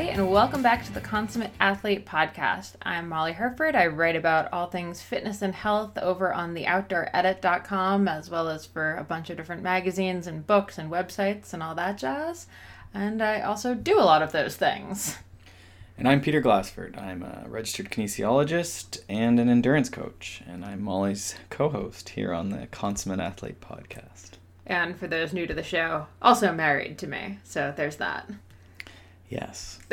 everybody, and welcome back to the Consummate Athlete Podcast. I'm Molly Hurford. I write about all things fitness and health over on theoutdooredit.com, as well as for a bunch of different magazines and books and websites and all that jazz. And I also do a lot of those things. And I'm Peter Glassford. I'm a registered kinesiologist and an endurance coach, and I'm Molly's co host here on the Consummate Athlete Podcast. And for those new to the show, also married to me. So there's that. Yes.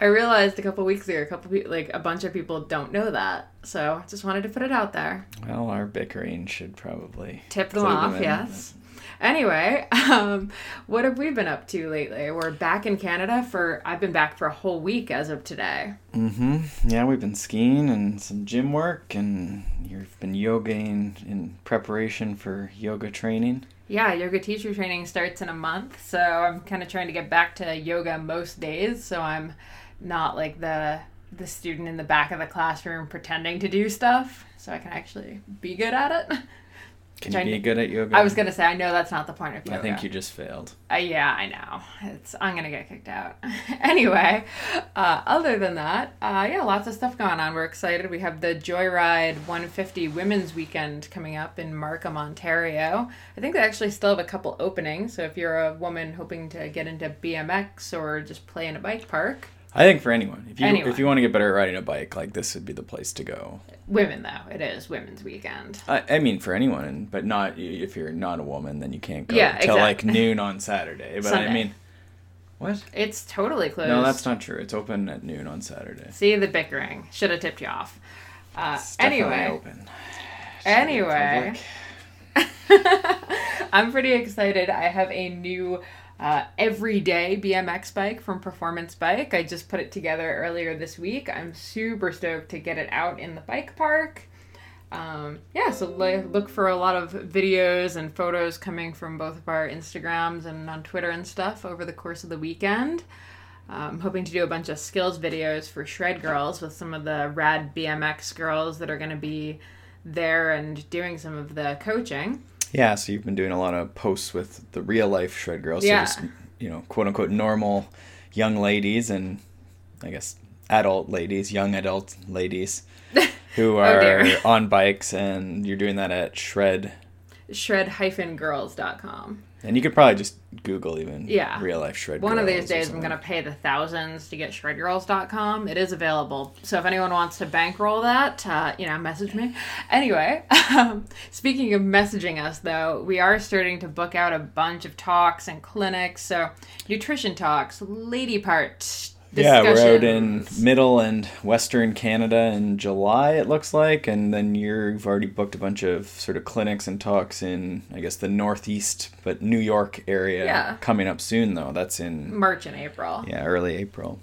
I realized a couple weeks ago, a couple pe- like a bunch of people don't know that, so I just wanted to put it out there. Well, our bickering should probably Tip them off, in. yes. Anyway, um, what have we been up to lately? We're back in Canada for. I've been back for a whole week as of today. Mm-hmm. Yeah, we've been skiing and some gym work, and you've been yogaing in preparation for yoga training. Yeah, yoga teacher training starts in a month, so I'm kind of trying to get back to yoga most days, so I'm not like the the student in the back of the classroom pretending to do stuff, so I can actually be good at it. Can you be good at yoga? I was gonna say I know that's not the point of yoga. I think you just failed. Uh, yeah, I know. It's I'm gonna get kicked out. anyway, uh, other than that, uh, yeah, lots of stuff going on. We're excited. We have the Joyride 150 Women's Weekend coming up in Markham, Ontario. I think they actually still have a couple openings. So if you're a woman hoping to get into BMX or just play in a bike park, I think for anyone, if you Anyone. if you want to get better at riding a bike, like this would be the place to go. women though, it is Women's Weekend. I, I mean, for anyone, but not if you're not a woman, then you can't go Yeah, till like noon on Saturday. But I mean, what? It's totally closed. No, that's not true. It's open at noon on Saturday. See the bickering. Should have tipped you off. Uh, anyway. open. Anyway. I'm pretty excited. I have a new uh, everyday BMX bike from Performance Bike. I just put it together earlier this week. I'm super stoked to get it out in the bike park. Um, yeah, so li- look for a lot of videos and photos coming from both of our Instagrams and on Twitter and stuff over the course of the weekend. I'm hoping to do a bunch of skills videos for Shred Girls with some of the rad BMX girls that are going to be there and doing some of the coaching. Yeah, so you've been doing a lot of posts with the real life shred girls. Yeah. So just, you know, quote unquote normal young ladies and I guess adult ladies, young adult ladies who Oh, are dear. on bikes and you're doing that at shred shred-girls.com. and you could probably just Google even Yeah. real life shred One of these days I'm going to pay the thousands to get shredgirls.com. It is available. So if anyone wants to bankroll that, uh, you know, message me. Anyway, um, speaking of messaging us though, we are starting to book out a bunch of talks and clinics. So nutrition talks, lady part Yeah, we're out in middle and western Canada in July, it looks like, and then you've already booked a bunch of sort of clinics and talks in, I guess, the northeast, but New York area Yeah. coming up soon, though. That's in March and April. yeah, early April.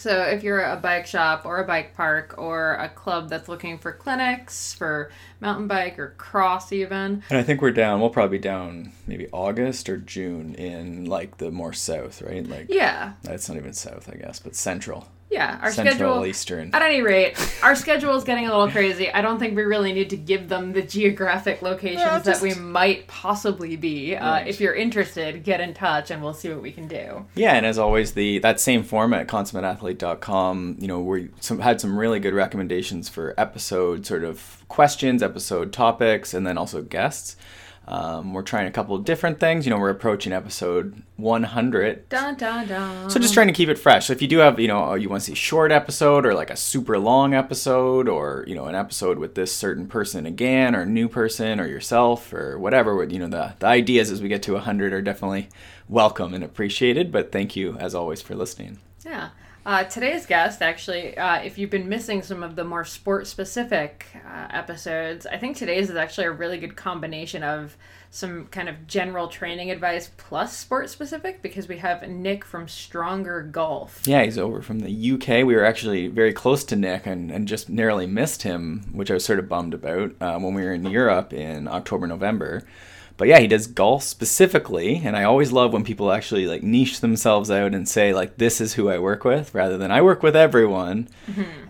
So if you're a bike shop or a bike park or a club that's looking for clinics for mountain bike or cross even, And I think we're down. We'll probably be down maybe August or June in like the more south, right? Like yeah, that's not even south, I guess, but central, yeah, our central schedule. eastern. At any rate, our schedule is getting a little crazy. I don't think we really need to give them the geographic locations Yeah, that we might possibly be. Uh, If you're interested, get in touch and we'll see what we can do. Yeah, and as always, the that same format, consummateathlete.com, you know, we some, had some really good recommendations for episode sort of questions, episode topics, and then also guests. Um, we're trying a couple of different things. You know, we're approaching episode 100. Dun dun dun. So just trying to keep it fresh. So if you do have, you know, you want to see a short episode or like a super long episode or, you know, an episode with this certain person again or new person or yourself or whatever, you know, the, the ideas as we get to 100 are definitely welcome and appreciated. But thank you as always for listening. Yeah. Uh, today's guest, actually, uh, if you've been missing some of the more sport specific uh, episodes, I think today's is actually a really good combination of some kind of general training advice plus sport specific because we have Nick from Stronger Golf. Yeah, he's over from the UK. We were actually very close to Nick and, and just narrowly missed him, which I was sort of bummed about uh, when we were in Europe in October, November. But yeah, he does golf specifically, and I always love when people actually like niche themselves out and say like, "This is who I work with," rather than "I work with everyone."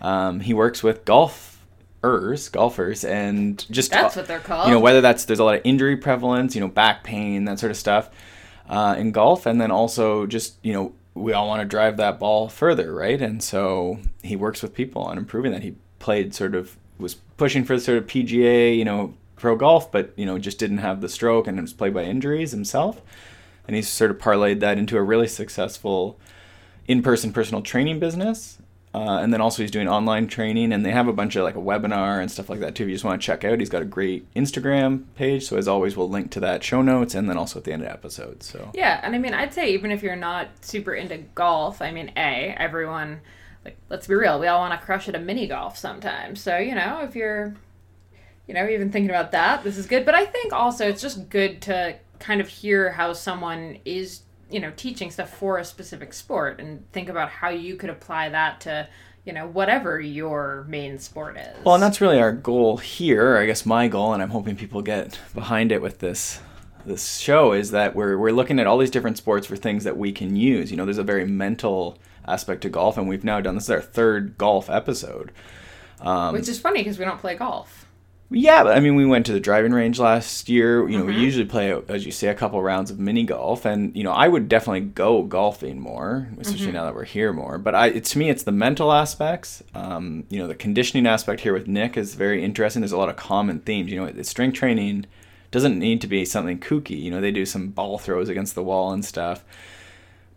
Um, he works with golfers, golfers, and just That's what they're called. you know whether that's there's a lot of injury prevalence you know back pain that sort of stuff uh, in golf and then also just you know we all want to drive that ball further, right? And so he works with people on improving that. He played sort of was pushing for sort of PGA, you know, pro golf, but you know just didn't have the stroke and was plagued by injuries himself. And he's sort of parlayed that into a really successful in-person personal training business. Uh, and then also he's doing online training, and they have a bunch of like a webinar and stuff like that too. If you just want to check out, he's got a great Instagram page. So as always, we'll link to that show notes, and then also at the end of the episode. So yeah, and I mean, I'd say even if you're not super into golf, I mean, a everyone like let's be real, we all want to crush at a mini golf sometimes. So you know, if you're you know even thinking about that, this is good. But I think also it's just good to kind of hear how someone is you know teaching stuff for a specific sport and think about how you could apply that to you know whatever your main sport is. Well and that's really our goal here i guess my goal and i'm hoping people get behind it with this this show is that we're, we're looking at all these different sports for things that we can use. You know there's a very mental aspect to golf and we've now done this is our third golf episode. Um, which is funny because we don't play golf yeah, I mean, we went to the driving range last year. You know, mm-hmm. we usually play, as you say, a couple rounds of mini golf, and you know, I would definitely go golfing more, especially mm-hmm. now that we're here more. But I, to me, it's the mental aspects. Um, you know, the conditioning aspect here with Nick is very interesting. There's a lot of common themes. You know, the strength training doesn't need to be something kooky. You know, they do some ball throws against the wall and stuff,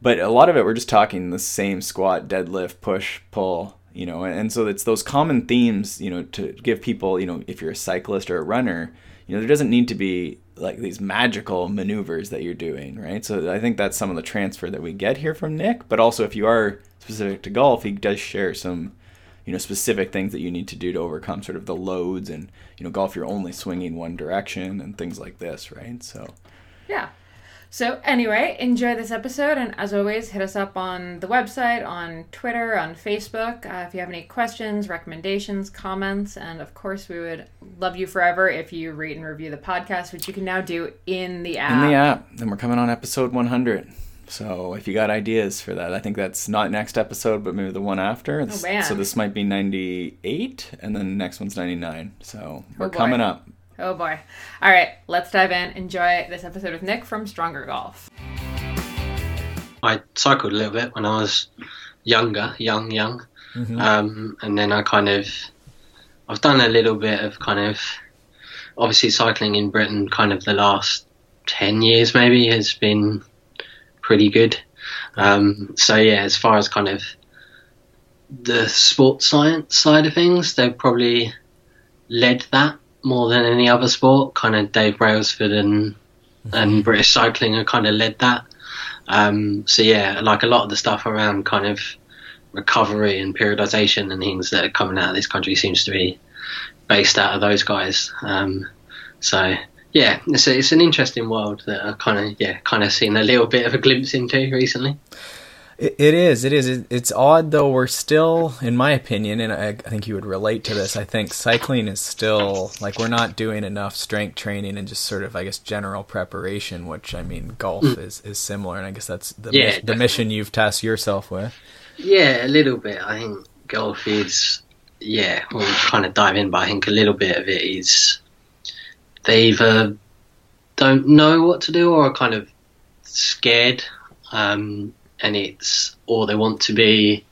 but a lot of it we're just talking the same squat, deadlift, push, pull you know and so it's those common themes you know to give people you know if you're a cyclist or a runner you know there doesn't need to be like these magical maneuvers that you're doing right? So i think that's some of the transfer that we get here from nick but also if you are specific to golf he does share some you know specific things that you need to do to overcome sort of the loads and you know golf you're only swinging one direction and things like this right? So yeah so, anyway, enjoy this episode, and as always, hit us up on the website, on Twitter, on Facebook uh, if you have any questions, recommendations, comments, and of course, we would love you forever if you rate and review the podcast, which you can now do in the app. In the app. And we're coming on episode 100. So, if you got ideas for that, I think that's not next episode, but maybe the one after. Oh, man. So, this might be 98, and then the next one's 99. So, we're oh, coming up. Oh boy. All right, let's dive in. Enjoy this episode with Nick from Stronger Golf. I cycled a little bit when I was younger, young, young. Mm-hmm. Um, and then I kind of, I've done a little bit of kind of, obviously cycling in Britain kind of the last 10 years maybe has been pretty good. Um, so yeah, as far as kind of the sports science side of things, they've probably led that more than any other sport. Kind of Dave Brailsford and and mm-hmm. British cycling have kind of led that. Um, so yeah, like a lot of the stuff around kind of recovery and periodization and things that are coming out of this country seems to be based out of those guys. Um, so yeah, it's a, it's an interesting world that I kind of yeah kind of seen a little bit of a glimpse into recently. It, it is. It is. It's odd though. We're still, in my opinion, and I, I, think you would relate to this. I think cycling is still like we're not doing enough strength training and just sort of, I guess, general preparation. Which I mean, golf mm. is is similar, and I guess that's the yeah, the mission you've tasked yourself with. Yeah, a little bit. I think golf is. Yeah, we'll kind of dive in, but I think a little bit of it is they either don't know what to do or are kind of scared. Um, and it's or they want to be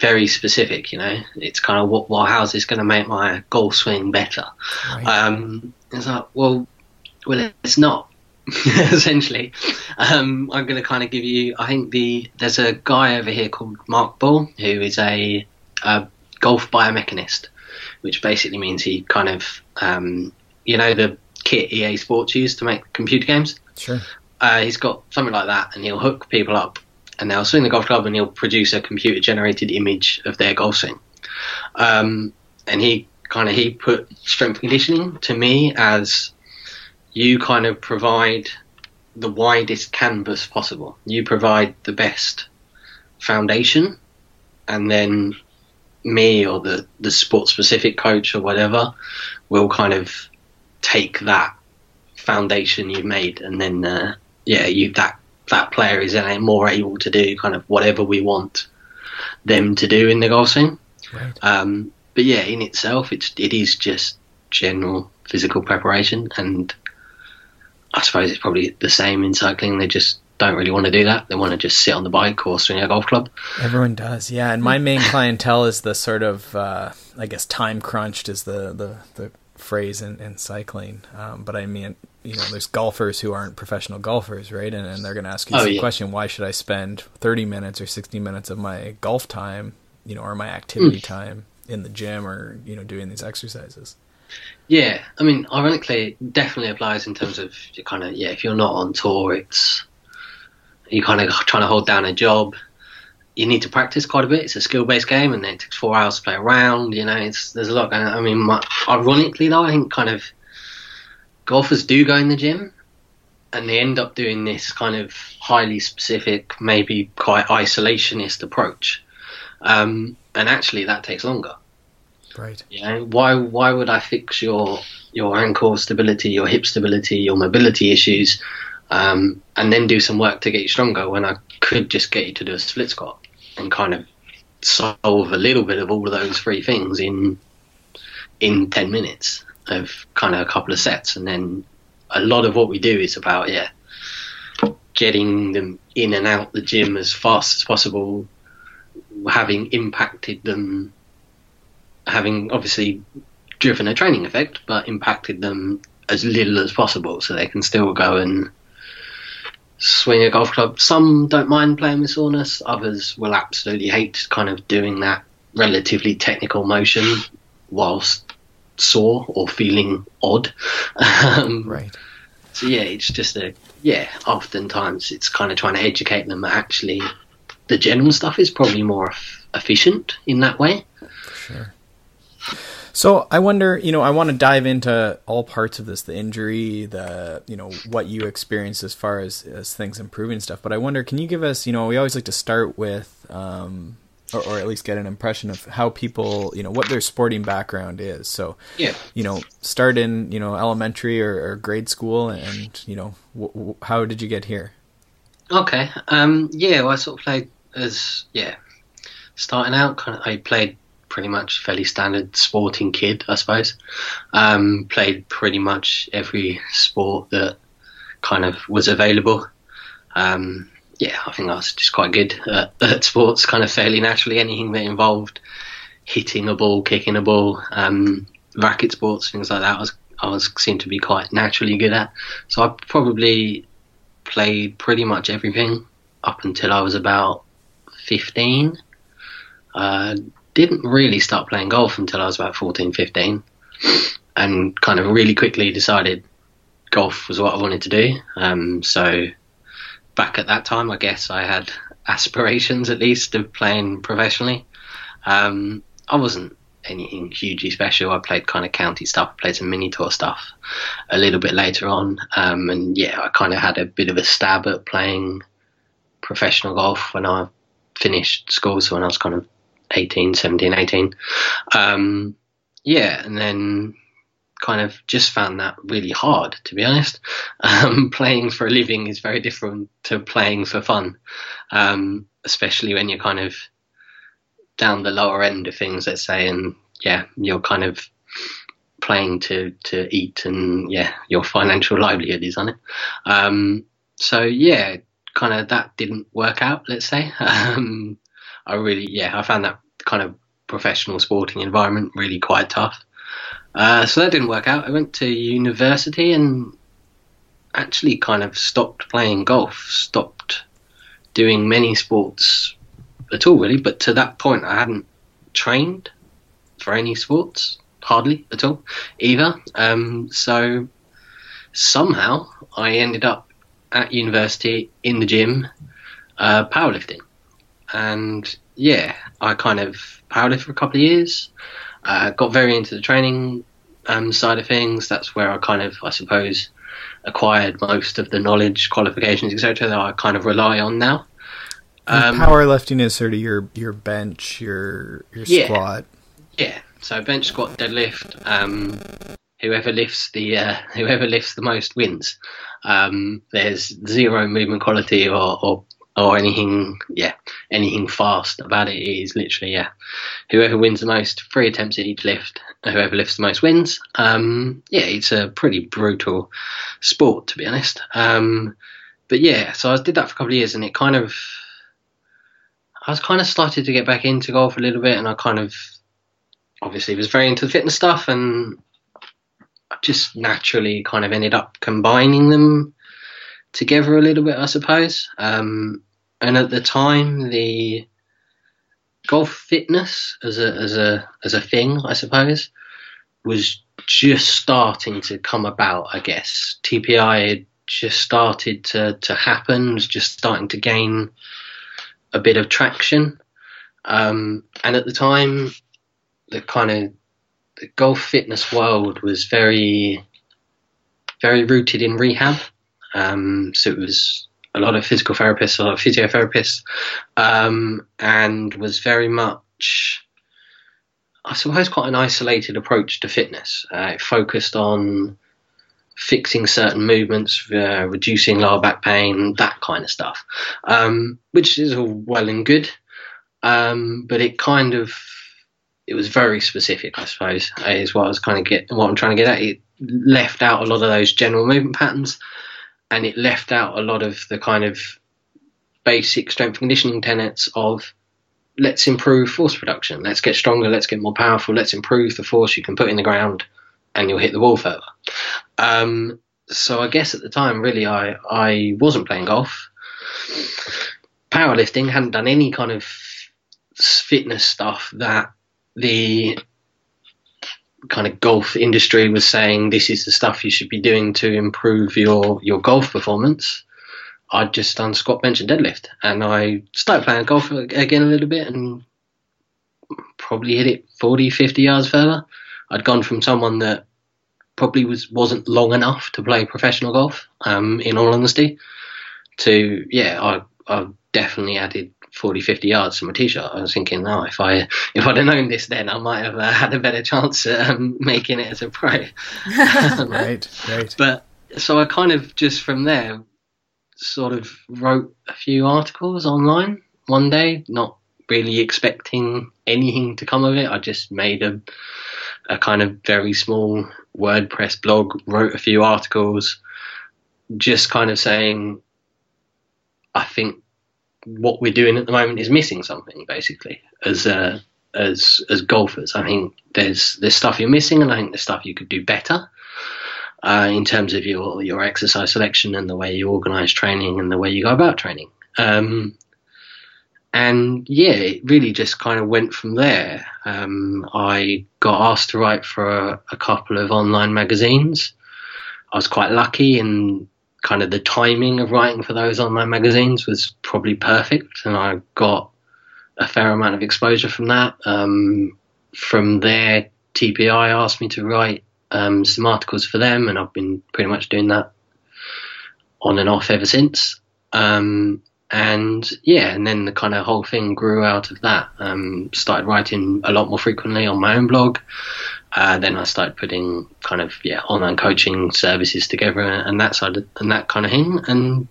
very specific. You know, it's kind of what, well, how's this going to make my golf swing better? Right. Um, it's like, well, well, it's not. essentially, um, I'm going to kind of give you. I think the there's a guy over here called Mark Bull who is a, a golf biomechanist, which basically means he kind of, um, you know, the kit EA Sports use to make computer games. Sure uh, he's got something like that, and he'll hook people up, and they'll swing the golf club, and he'll produce a computer-generated image of their golf swing. Um, and he kind of he put strength conditioning to me as you kind of provide the widest canvas possible. You provide the best foundation, and then me or the the sport specific coach or whatever will kind of take that foundation you've made and then uh, yeah, you that that player is more able to do kind of whatever we want them to do in the golf swing. Right. Um, but yeah, in itself, it's it is just general physical preparation, and I suppose it's probably the same in cycling. They just don't really want to do that. They want to just sit on the bike or swing a golf club. Everyone does, yeah. And my main clientele is the sort of, uh, I guess, time crunched is the the, the phrase in, in cycling. Um, but I mean, you know, there's golfers who aren't professional golfers, right? And, and they're going to ask you oh, the yeah. question: Why should I spend 30 minutes or 60 minutes of my golf time, you know, or my activity mm. time in the gym or you know doing these exercises? Yeah, I mean, ironically, it definitely applies in terms of you kind of yeah. If you're not on tour, it's you're kind of trying to hold down a job. You need to practice quite a bit. It's a skill-based game, and then it takes four hours to play around. You know, it's there's a lot. Going on. I mean, my, ironically though, I think kind of golfers do go in the gym, and they end up doing this kind of highly specific, maybe quite isolationist approach. Um, and actually, that takes longer. Right. You know, why why would I fix your your ankle stability, your hip stability, your mobility issues um, and then do some work to get you stronger when I could just get you to do a split squat and kind of solve a little bit of all of those three things in in 10 minutes of kind of a couple of sets and then a lot of what we do is about yeah getting them in and out the gym as fast as possible having impacted them having obviously driven a training effect but impacted them as little as possible so they can still go and swing a golf club. Some don't mind playing with soreness. Others will absolutely hate kind of doing that relatively technical motion whilst sore or feeling odd. um, right. So yeah, it's just a yeah. Oftentimes, it's kind of trying to educate them. Actually, the general stuff is probably more efficient in that way. Sure. So I wonder, you know, I want to dive into all parts of this, the injury, the, you know, what you experienced as far as, as things improving stuff. But I wonder, can you give us, you know, we always like to start with, um, or, or at least get an impression of how people, you know, what their sporting background is. So, yeah, you know, start in, you know, elementary or, or grade school and, you know, w- w- how did you get here? Okay. Um, yeah, well, I sort of played as, yeah, starting out, kind of, I played pretty much fairly standard sporting kid, I suppose. Um, played pretty much every sport that kind of was available. Um, yeah, I think I was just quite good at, at, sports, kind of fairly naturally. Anything that involved hitting a ball, kicking a ball, um, racket sports, things like that, I was I was seemed to be quite naturally good at. So I probably played pretty much everything up until I was about fifteen. Uh, didn't really start playing golf until I was about 14, 15, and kind of really quickly decided golf was what I wanted to do. Um, so back at that time, I guess I had aspirations at least of playing professionally. Um, I wasn't anything hugely special. I played kind of county stuff, played some mini tour stuff a little bit later on. Um, and yeah, I kind of had a bit of a stab at playing professional golf when I finished school. So when I was kind of 18, 17, 18. Um, yeah, and then kind of just found that really hard, to be honest. Um, playing for a living is very different to playing for fun, um, especially when you're kind of down the lower end of things, let's say, and yeah, you're kind of playing to, to eat and yeah, your financial livelihood is on it. Um, so yeah, kind of that didn't work out, let's say. Um, I really, yeah, I found that kind of professional sporting environment really quite tough. Uh, so that didn't work out. I went to university and actually kind of stopped playing golf, stopped doing many sports at all, really. But to that point, I hadn't trained for any sports, hardly at all, either. Um, so somehow I ended up at university in the gym uh, powerlifting. And yeah, I kind of powerlifted for a couple of years. Uh, got very into the training um, side of things. That's where I kind of, I suppose, acquired most of the knowledge, qualifications, etc. That I kind of rely on now. Um, powerlifting is sort of your your bench, your your yeah, squat. Yeah. So bench, squat, deadlift. Um, whoever lifts the uh, whoever lifts the most wins. Um, there's zero movement quality or, or or anything, yeah, anything fast about it. Is literally, yeah, whoever wins the most, three attempts at each lift, whoever lifts the most wins. Um, yeah, it's a pretty brutal sport, to be honest. Um, but yeah, so I did that for a couple of years, and it kind of, I was kind of started to get back into golf a little bit, and I kind of, obviously, was very into the fitness stuff, and I just naturally kind of ended up combining them together a little bit, I suppose. Um, and at the time, the golf fitness as a as a as a thing, I suppose, was just starting to come about. I guess TPI had just started to to happen, was just starting to gain a bit of traction. Um, and at the time, the kind of the golf fitness world was very very rooted in rehab. Um, so it was a lot of physical therapists, a lot of physiotherapists, um, and was very much, I suppose, quite an isolated approach to fitness. Uh, it focused on fixing certain movements, uh, reducing lower back pain, that kind of stuff, um, which is all well and good. Um, but it kind of, it was very specific, I suppose, is what I was kind of get, what I'm trying to get at. It left out a lot of those general movement patterns and it left out a lot of the kind of basic strength conditioning tenets of let's improve force production, let's get stronger, let's get more powerful, let's improve the force you can put in the ground, and you'll hit the ball further. Um, so I guess at the time, really, I I wasn't playing golf, powerlifting, hadn't done any kind of fitness stuff that the kind of golf industry was saying this is the stuff you should be doing to improve your your golf performance, I'd just done squat, bench, and deadlift, and I started playing golf again a little bit, and probably hit it 40, 50 yards further. I'd gone from someone that probably was wasn't long enough to play professional golf, um, in all honesty, to yeah, I I definitely added 40, 50 yards from a tee shot. I was thinking, oh, if I if I'd have known this then, I might have uh, had a better chance at um, making it as a pro. right, right. But so I kind of just from there sort of wrote a few articles online one day, not really expecting anything to come of it. I just made a a kind of very small WordPress blog, wrote a few articles, just kind of saying, I think what we're doing at the moment is missing something basically as uh, as as golfers. I think there's there's stuff you're missing, and I think there's stuff you could do better uh, in terms of your your exercise selection and the way you organise training and the way you go about training. Um, and yeah, it really just kind of went from there. Um, I got asked to write for a, a couple of online magazines. I was quite lucky in kind of the timing of writing for those online magazines was probably perfect, and I got a fair amount of exposure from that. Um, from there, TPI asked me to write um, some articles for them, and I've been pretty much doing that on and off ever since. Um, and yeah, and then the kind of whole thing grew out of that. Um, started writing a lot more frequently on my own blog. Uh, then I started putting kind of yeah online coaching services together and that side of, and that kind of thing, and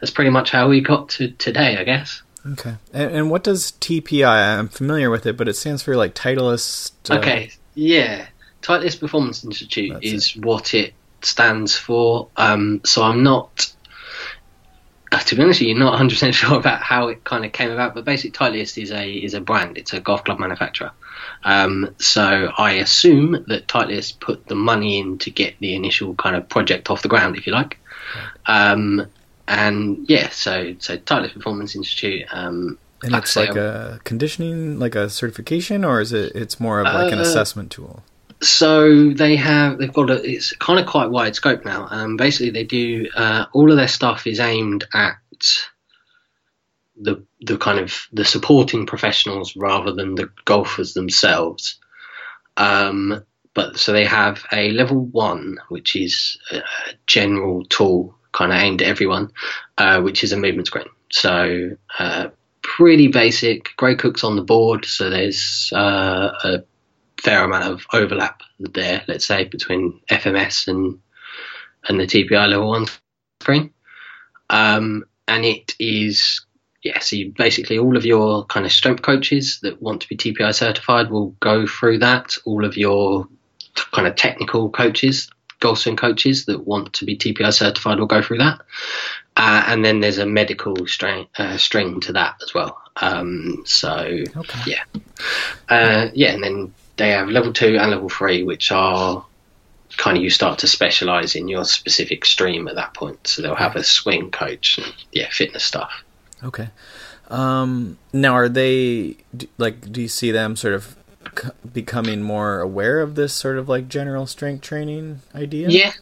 that's pretty much how we got to today, I guess. Okay, and, and what does TPI? I'm familiar with it, but it stands for like Titleist. Uh... Okay, yeah, Titleist Performance Institute that's is it. what it stands for. Um, so I'm not uh, to be honest, you're not 100 percent sure about how it kind of came about. But basically, Titleist is a is a brand. It's a golf club manufacturer. Um, so I assume that Titleist put the money in to get the initial kind of project off the ground, if you like. Um, and yeah, so so Titleist Performance Institute. Um, and it's like a conditioning, like a certification, or is it? It's more of like an uh, assessment tool. So they have they've got a it's kind of quite wide scope now. Um, basically, they do uh, all of their stuff is aimed at the the kind of the supporting professionals rather than the golfers themselves. Um, but so they have a level one, which is a general tool kind of aimed at everyone, uh, which is a movement screen. So uh, pretty basic. Gray Cook's on the board, so there's uh, a fair amount of overlap there. Let's say between FMS and and the TPI level one screen, um, and it is yeah, so you, basically all of your kind of strength coaches that want to be TPI certified will go through that. All of your kind of technical coaches, golf swing coaches that want to be TPI certified will go through that. Uh, and then there's a medical string, uh, string to that as well. Um, so Okay. yeah, uh, yeah, and then they have level two and level three, which are kind of you start to specialize in your specific stream at that point. So they'll have a swing coach, and, yeah, fitness stuff. Okay. Um, now, are they like? Do you see them sort of c- becoming more aware of this sort of like general strength training idea? Yeah.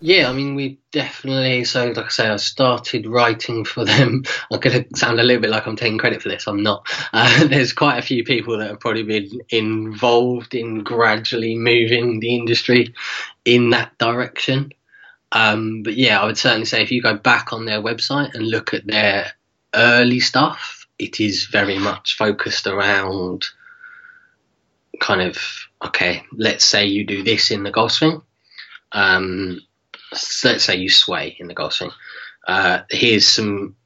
Yeah, I mean, we definitely. So, like I say, I started writing for them. I'm going to sound a little bit like I'm taking credit for this. I'm not. Uh, there's quite a few people that have probably been involved in gradually moving the industry in that direction. Um, but yeah, I would certainly say if you go back on their website and look at their early stuff, it is very much focused around kind of okay, let's say you do this in the golf swing. Um, let's say you sway in the golf swing. Uh, here's some.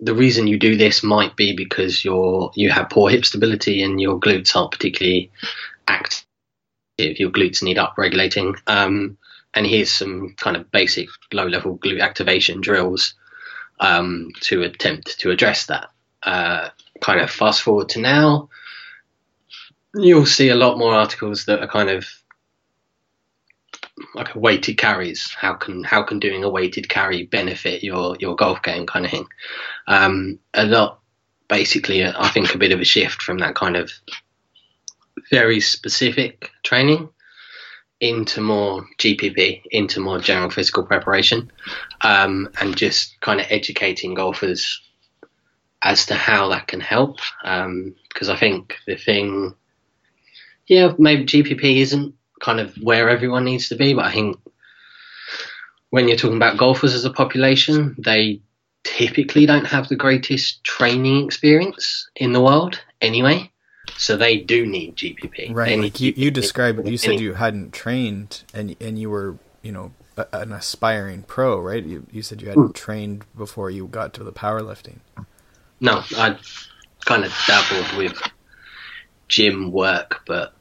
The reason you do this might be because you're you have poor hip stability and your glutes aren't particularly active. Your glutes need up regulating. Um, and here's some kind of basic low level glute activation drills um, to attempt to address that. Uh, kind of fast forward to now, you'll see a lot more articles that are kind of like weighted carries. How can how can doing a weighted carry benefit your your golf game kind of thing? Um, a lot, basically, I think a bit of a shift from that kind of very specific training into more GPP, into more general physical preparation, um, and just kind of educating golfers as to how that can help. Because I think the thing, yeah, maybe GPP isn't kind of where everyone needs to be, but I think when you're talking about golfers as a population, they typically don't have the greatest training experience in the world anyway. So they do need GPP. Right. need Like you, you GPP. described, you said you hadn't trained and and you were, you know, a, an aspiring pro, right? You you said you hadn't trained before you got to the powerlifting. No, I kind of dabbled with gym work, but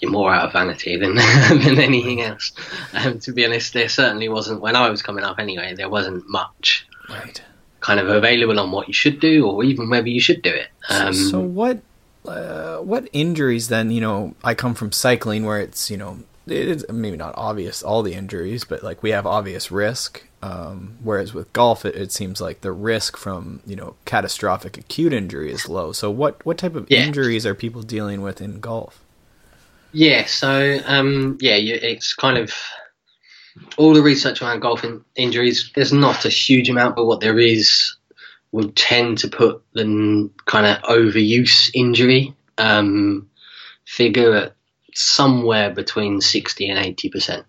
you're more out of vanity than than anything else. Um, to be honest, there certainly wasn't when I was coming up. Anyway, there wasn't much Right. kind of available on what you should do, or even whether you should do it. Um, so what uh, what injuries then you know i come from cycling where it's you know it's maybe not obvious all the injuries but like we have obvious risk um, whereas with golf it, it seems like the risk from you know catastrophic acute injury is low so what what type of Yeah. injuries are people dealing with in golf Yeah, so um, yeah, you, it's kind of all the research around golf in, injuries. There's not a huge amount, but what there is would tend to put the kind of overuse injury um, figure at somewhere between 60 and 80 percent.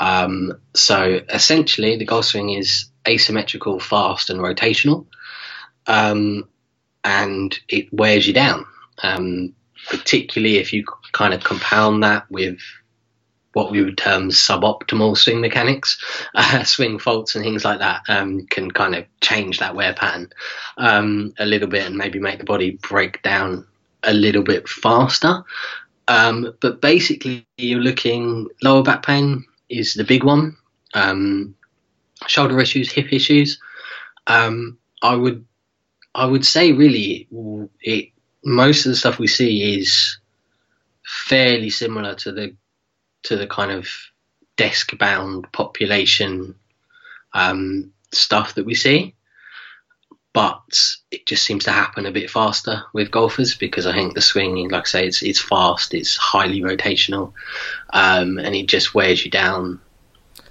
Um, so essentially, the golf swing is asymmetrical, fast, and rotational, um, and it wears you down. Um, particularly if you kind of compound that with what we would term suboptimal swing mechanics, uh, swing faults and things like that um, can kind of change that wear pattern um, a little bit and maybe make the body break down a little bit faster. Um, but basically, you're looking lower back pain is the big one. Um, shoulder issues, hip issues. Um, I would, I would say, really, it most of the stuff we see is fairly similar to the to the kind of desk bound population um, stuff that we see, but it just seems to happen a bit faster with golfers because I think the swinging, like I say, it's it's fast, it's highly rotational, um, and it just wears you down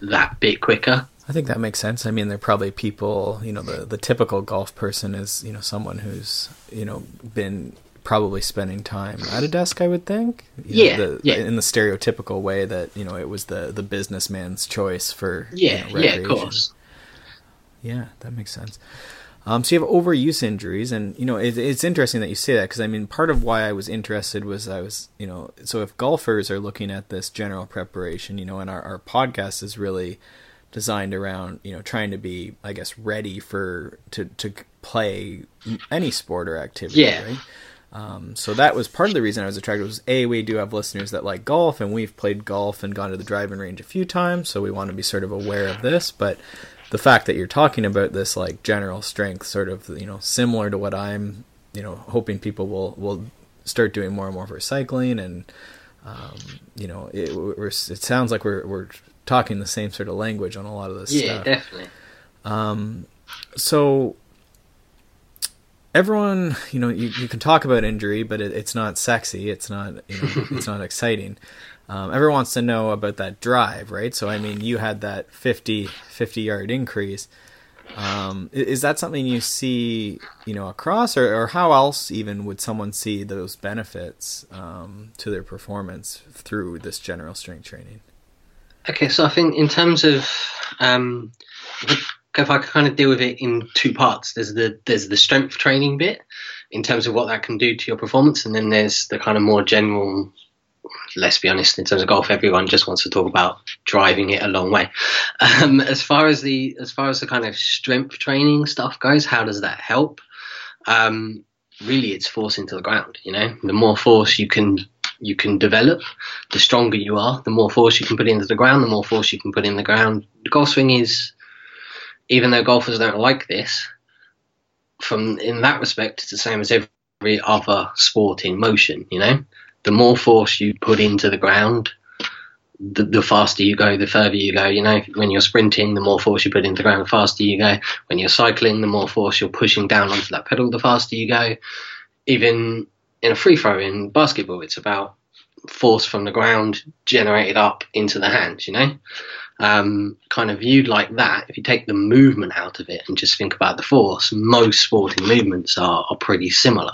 that bit quicker. I think that makes sense. I mean, they're probably people, you know, the, the typical golf person is, you know, someone who's, you know, been probably spending time at a desk, I would think. You Yeah, know, the, yeah. In the stereotypical way that, you know, it was the, the businessman's choice for, Yeah, you know, yeah, of course. Yeah, that makes sense. Um, so you have overuse injuries, and you know it, it's interesting that you say that because I mean part of why I was interested was I was you know so if golfers are looking at this general preparation, you know, and our, our podcast is really designed around you know trying to be I guess ready for to to play any sport or activity, Yeah. right? Um, so that was part of the reason I was attracted. Was a we do have listeners that like golf, and we've played golf and gone to the driving range a few times, so we want to be sort of aware of this. But the fact that you're talking about this like general strength, sort of you know similar to what I'm you know hoping people will will start doing more and more for cycling and um, you know it, it sounds like we're we're talking the same sort of language on a lot of this yeah, stuff. definitely. Um, so everyone, you know, you, you can talk about injury, but it, it's not sexy. It's not, you know, it's not exciting. Um, everyone wants to know about that drive, right? So, I mean, you had that 50, 50 yard increase. Um, is that something you see, you know, across, or, or how else even would someone see those benefits um, to their performance through this general strength training? Okay, so I think in terms of um, if I kind of deal with it in two parts, there's the there's the strength training bit in terms of what that can do to your performance, and then there's the kind of more general. Let's be honest, in terms of golf, everyone just wants to talk about driving it a long way. Um, as far as the as far as the kind of strength training stuff goes, how does that help? Um, really, it's force into the ground. You know, the more force you can you can develop, the stronger you are. The more force you can put into the ground, the more force you can put in the ground. The golf swing is even though golfers don't like this, from in that respect, it's the same as every other sport in motion. You know, the more force you put into the ground, the, the, faster you go, the further you go. You know, when you're sprinting, the more force you put into the ground, the faster you go. When you're cycling, the more force you're pushing down onto that pedal, the faster you go. Even in a free throw in basketball, it's about force from the ground generated up into the hands. You know, um, kind of viewed like that, if you take the movement out of it and just think about the force, most sporting movements are, are pretty similar.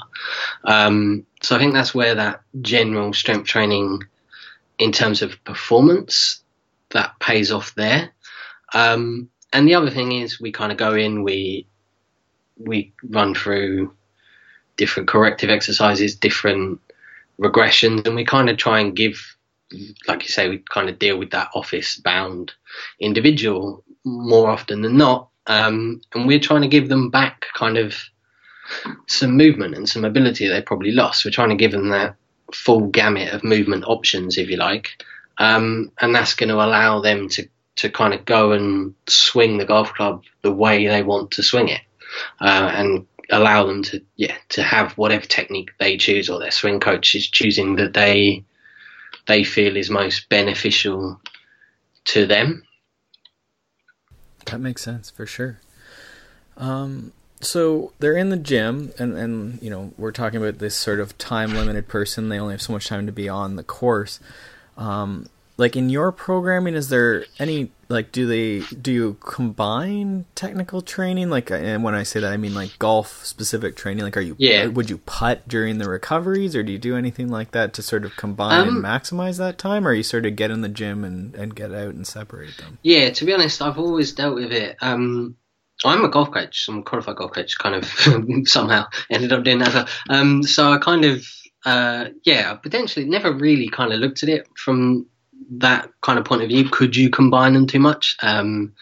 Um, so I think that's where that general strength training, in terms of performance, that pays off there. Um, and the other thing is, we kind of go in, we we run through different corrective exercises, different regressions, and we kind of try and give like you say, we kind of deal with that office bound individual more often than not. Um, and we're trying to give them back kind of some movement and some ability they probably lost. We're trying to give them that full gamut of movement options, if you like. Um, and that's going to allow them to, to kind of go and swing the golf club the way they want to swing it. Uh, and allow them to, yeah, to have whatever technique they choose or their swing coach is choosing that they, they feel is most beneficial to them. That makes sense for sure. Um, so they're in the gym, and and you know we're talking about this sort of time limited person. They only have so much time to be on the course. Um, like in your programming is there any like do they do you combine technical training like and when i say that i mean like golf specific training like are you yeah would you putt during the recoveries or do you do anything like that to sort of combine um, and maximize that time or you sort of get in the gym and and get out and separate them yeah to be honest i've always dealt with it um I'm a golf coach. I'm a qualified golf coach. Kind of somehow ended up doing that. Um, so I kind of, uh, yeah, potentially never really kind of looked at it from that kind of point of view, could you combine them too much? Um,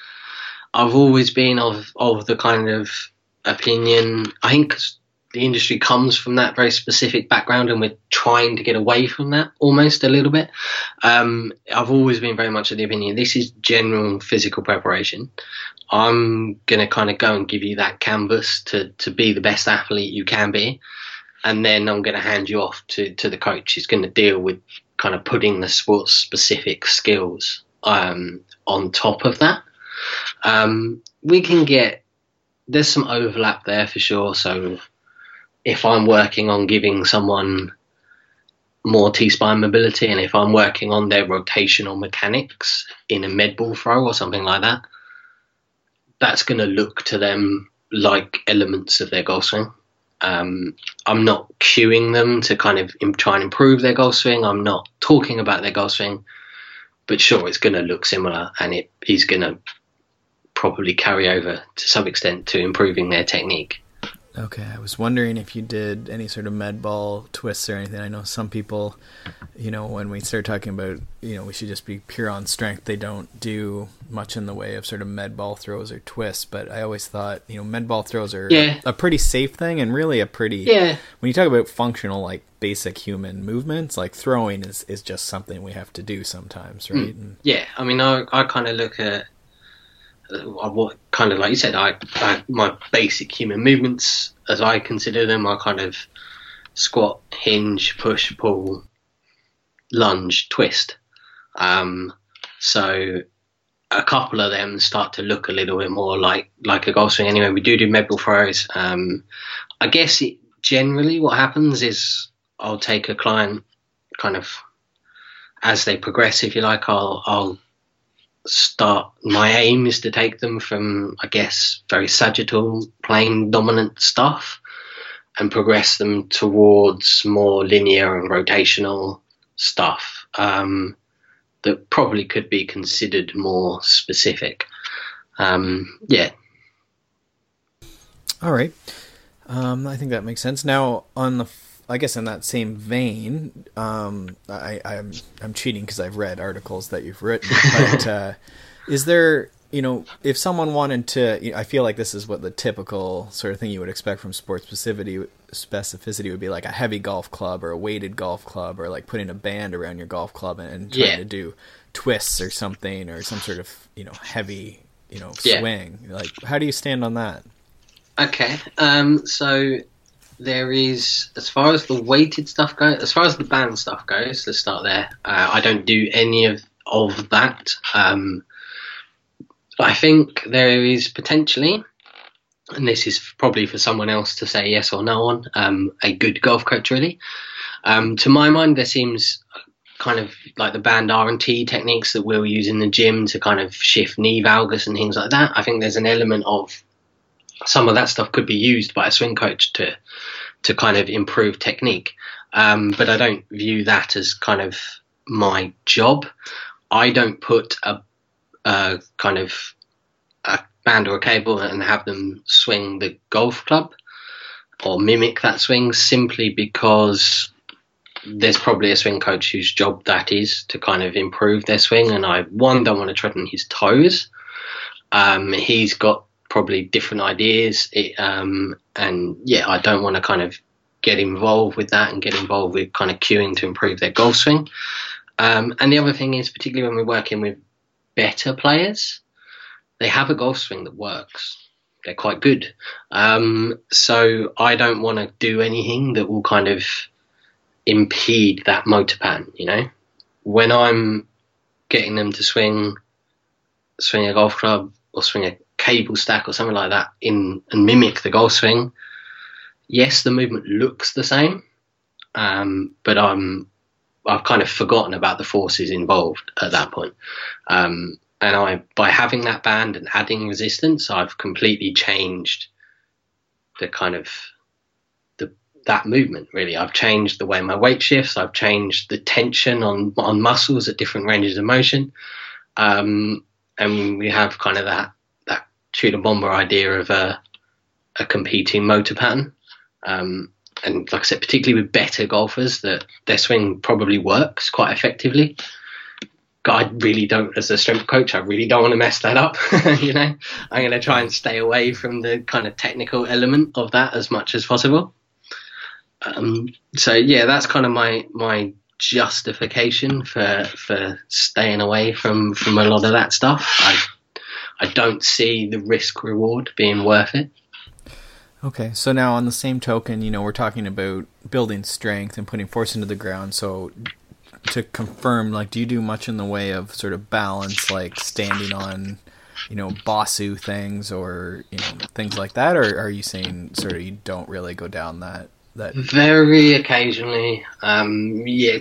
I've always been of of the kind of opinion. I think the industry comes from that very specific background, and we're trying to get away from that almost a little bit. Um, I've always been very much of the opinion this is general physical preparation. I'm going to kind of go and give you that canvas to, to be the best athlete you can be. And then I'm going to hand you off to, to the coach. He's going to deal with kind of putting the sports specific skills um, on top of that. Um, we can get there's some overlap there for sure. So if I'm working on giving someone more T spine mobility, and if I'm working on their rotational mechanics in a med ball throw or something like that, that's going to look to them like elements of their golf swing. Um, I'm not cueing them to kind of try and improve their golf swing. I'm not talking about their golf swing, but sure, it's going to look similar, and it is going to probably carry over to some extent to improving their technique. Okay, I was wondering if you did any sort of med ball twists or anything. I know some people, you know, when we start talking about, you know, we should just be pure on strength, they don't do much in the way of sort of med ball throws or twists. But I always thought, you know, med ball throws are yeah. a pretty safe thing and really a pretty yeah. When you talk about functional, like basic human movements, like throwing is is just something we have to do sometimes, right? Mm. Yeah, I mean, I I kind of look at uh, what kind of like you said, I, I my basic human movements as I consider them are kind of squat, hinge, push, pull, lunge, twist. Um, so a couple of them start to look a little bit more like like a golf swing. Anyway, we do do med ball throws. Um, I guess it, generally what happens is I'll take a client kind of as they progress, if you like. I'll I'll start. My aim is to take them from I guess very sagittal, plane dominant stuff, and progress them towards more linear and rotational stuff. Um, that probably could be considered more specific. Um, yeah. All right. Um, I think that makes sense. Now, on the, I guess in that same vein, um, I, I'm I'm cheating because I've read articles that you've written. But uh, is there you know, if someone wanted to, you know, I feel like this is what the typical sort of thing you would expect from sports specificity. Specificity would be like a heavy golf club or a weighted golf club, or like putting a band around your golf club and, and trying Yeah. to do twists or something, or some sort of you know heavy you know Yeah. swing. Like, how do you stand on that? Okay. Um, so there is, as far as the weighted stuff goes, as far as the band stuff goes, let's start there. Uh, I don't do any of of that. Um, I think there is potentially, and this is probably for someone else to say yes or no on, um, a good golf coach really. Um, to my mind, there seems kind of like the band RNT techniques that we'll use in the gym to kind of shift knee valgus and things like that. I think there's an element of some of that stuff could be used by a swing coach to to kind of improve technique. Um, but I don't view that as kind of my job. I don't put a, a kind of a band or a cable and have them swing the golf club or mimic that swing simply because there's probably a swing coach whose job that is to kind of improve their swing and I one don't want to tread on his toes. Um, he's got probably different ideas. It, um, and yeah, I don't want to kind of get involved with that and get involved with kind of cueing to improve their golf swing. Um, and the other thing is, particularly when we're working with better players, they have a golf swing that works. They're quite good. Um, so I don't want to do anything that will kind of impede that motor pattern, you know? When I'm getting them to swing swing a golf club or swing a cable stack or something like that in and mimic the golf swing. Yes, the movement looks the same, um, but I'm I've kind of forgotten about the forces involved at that point. Um, and I by having that band and adding resistance, I've completely changed the kind of the that movement really. I've changed the way my weight shifts. I've changed the tension on on muscles at different ranges of motion. Um, and we have kind of that that Tudor Bompa idea of a a competing motor pattern. Um, and like I said, particularly with better golfers, that their swing probably works quite effectively. I really don't, as a strength coach, I really don't want to mess that up. you know, I'm going to try and stay away from the kind of technical element of that as much as possible. Um, so yeah, that's kind of my my justification for for staying away from from a lot of that stuff. I I don't see the risk reward being worth it. Okay, so now on the same token, you know, we're talking about building strength and putting force into the ground. So to confirm, like, do you do much in the way of sort of balance, like standing on, you know, Bosu things or you know things like that, or are you saying sort of you don't really go down that that? Very occasionally, um, yeah,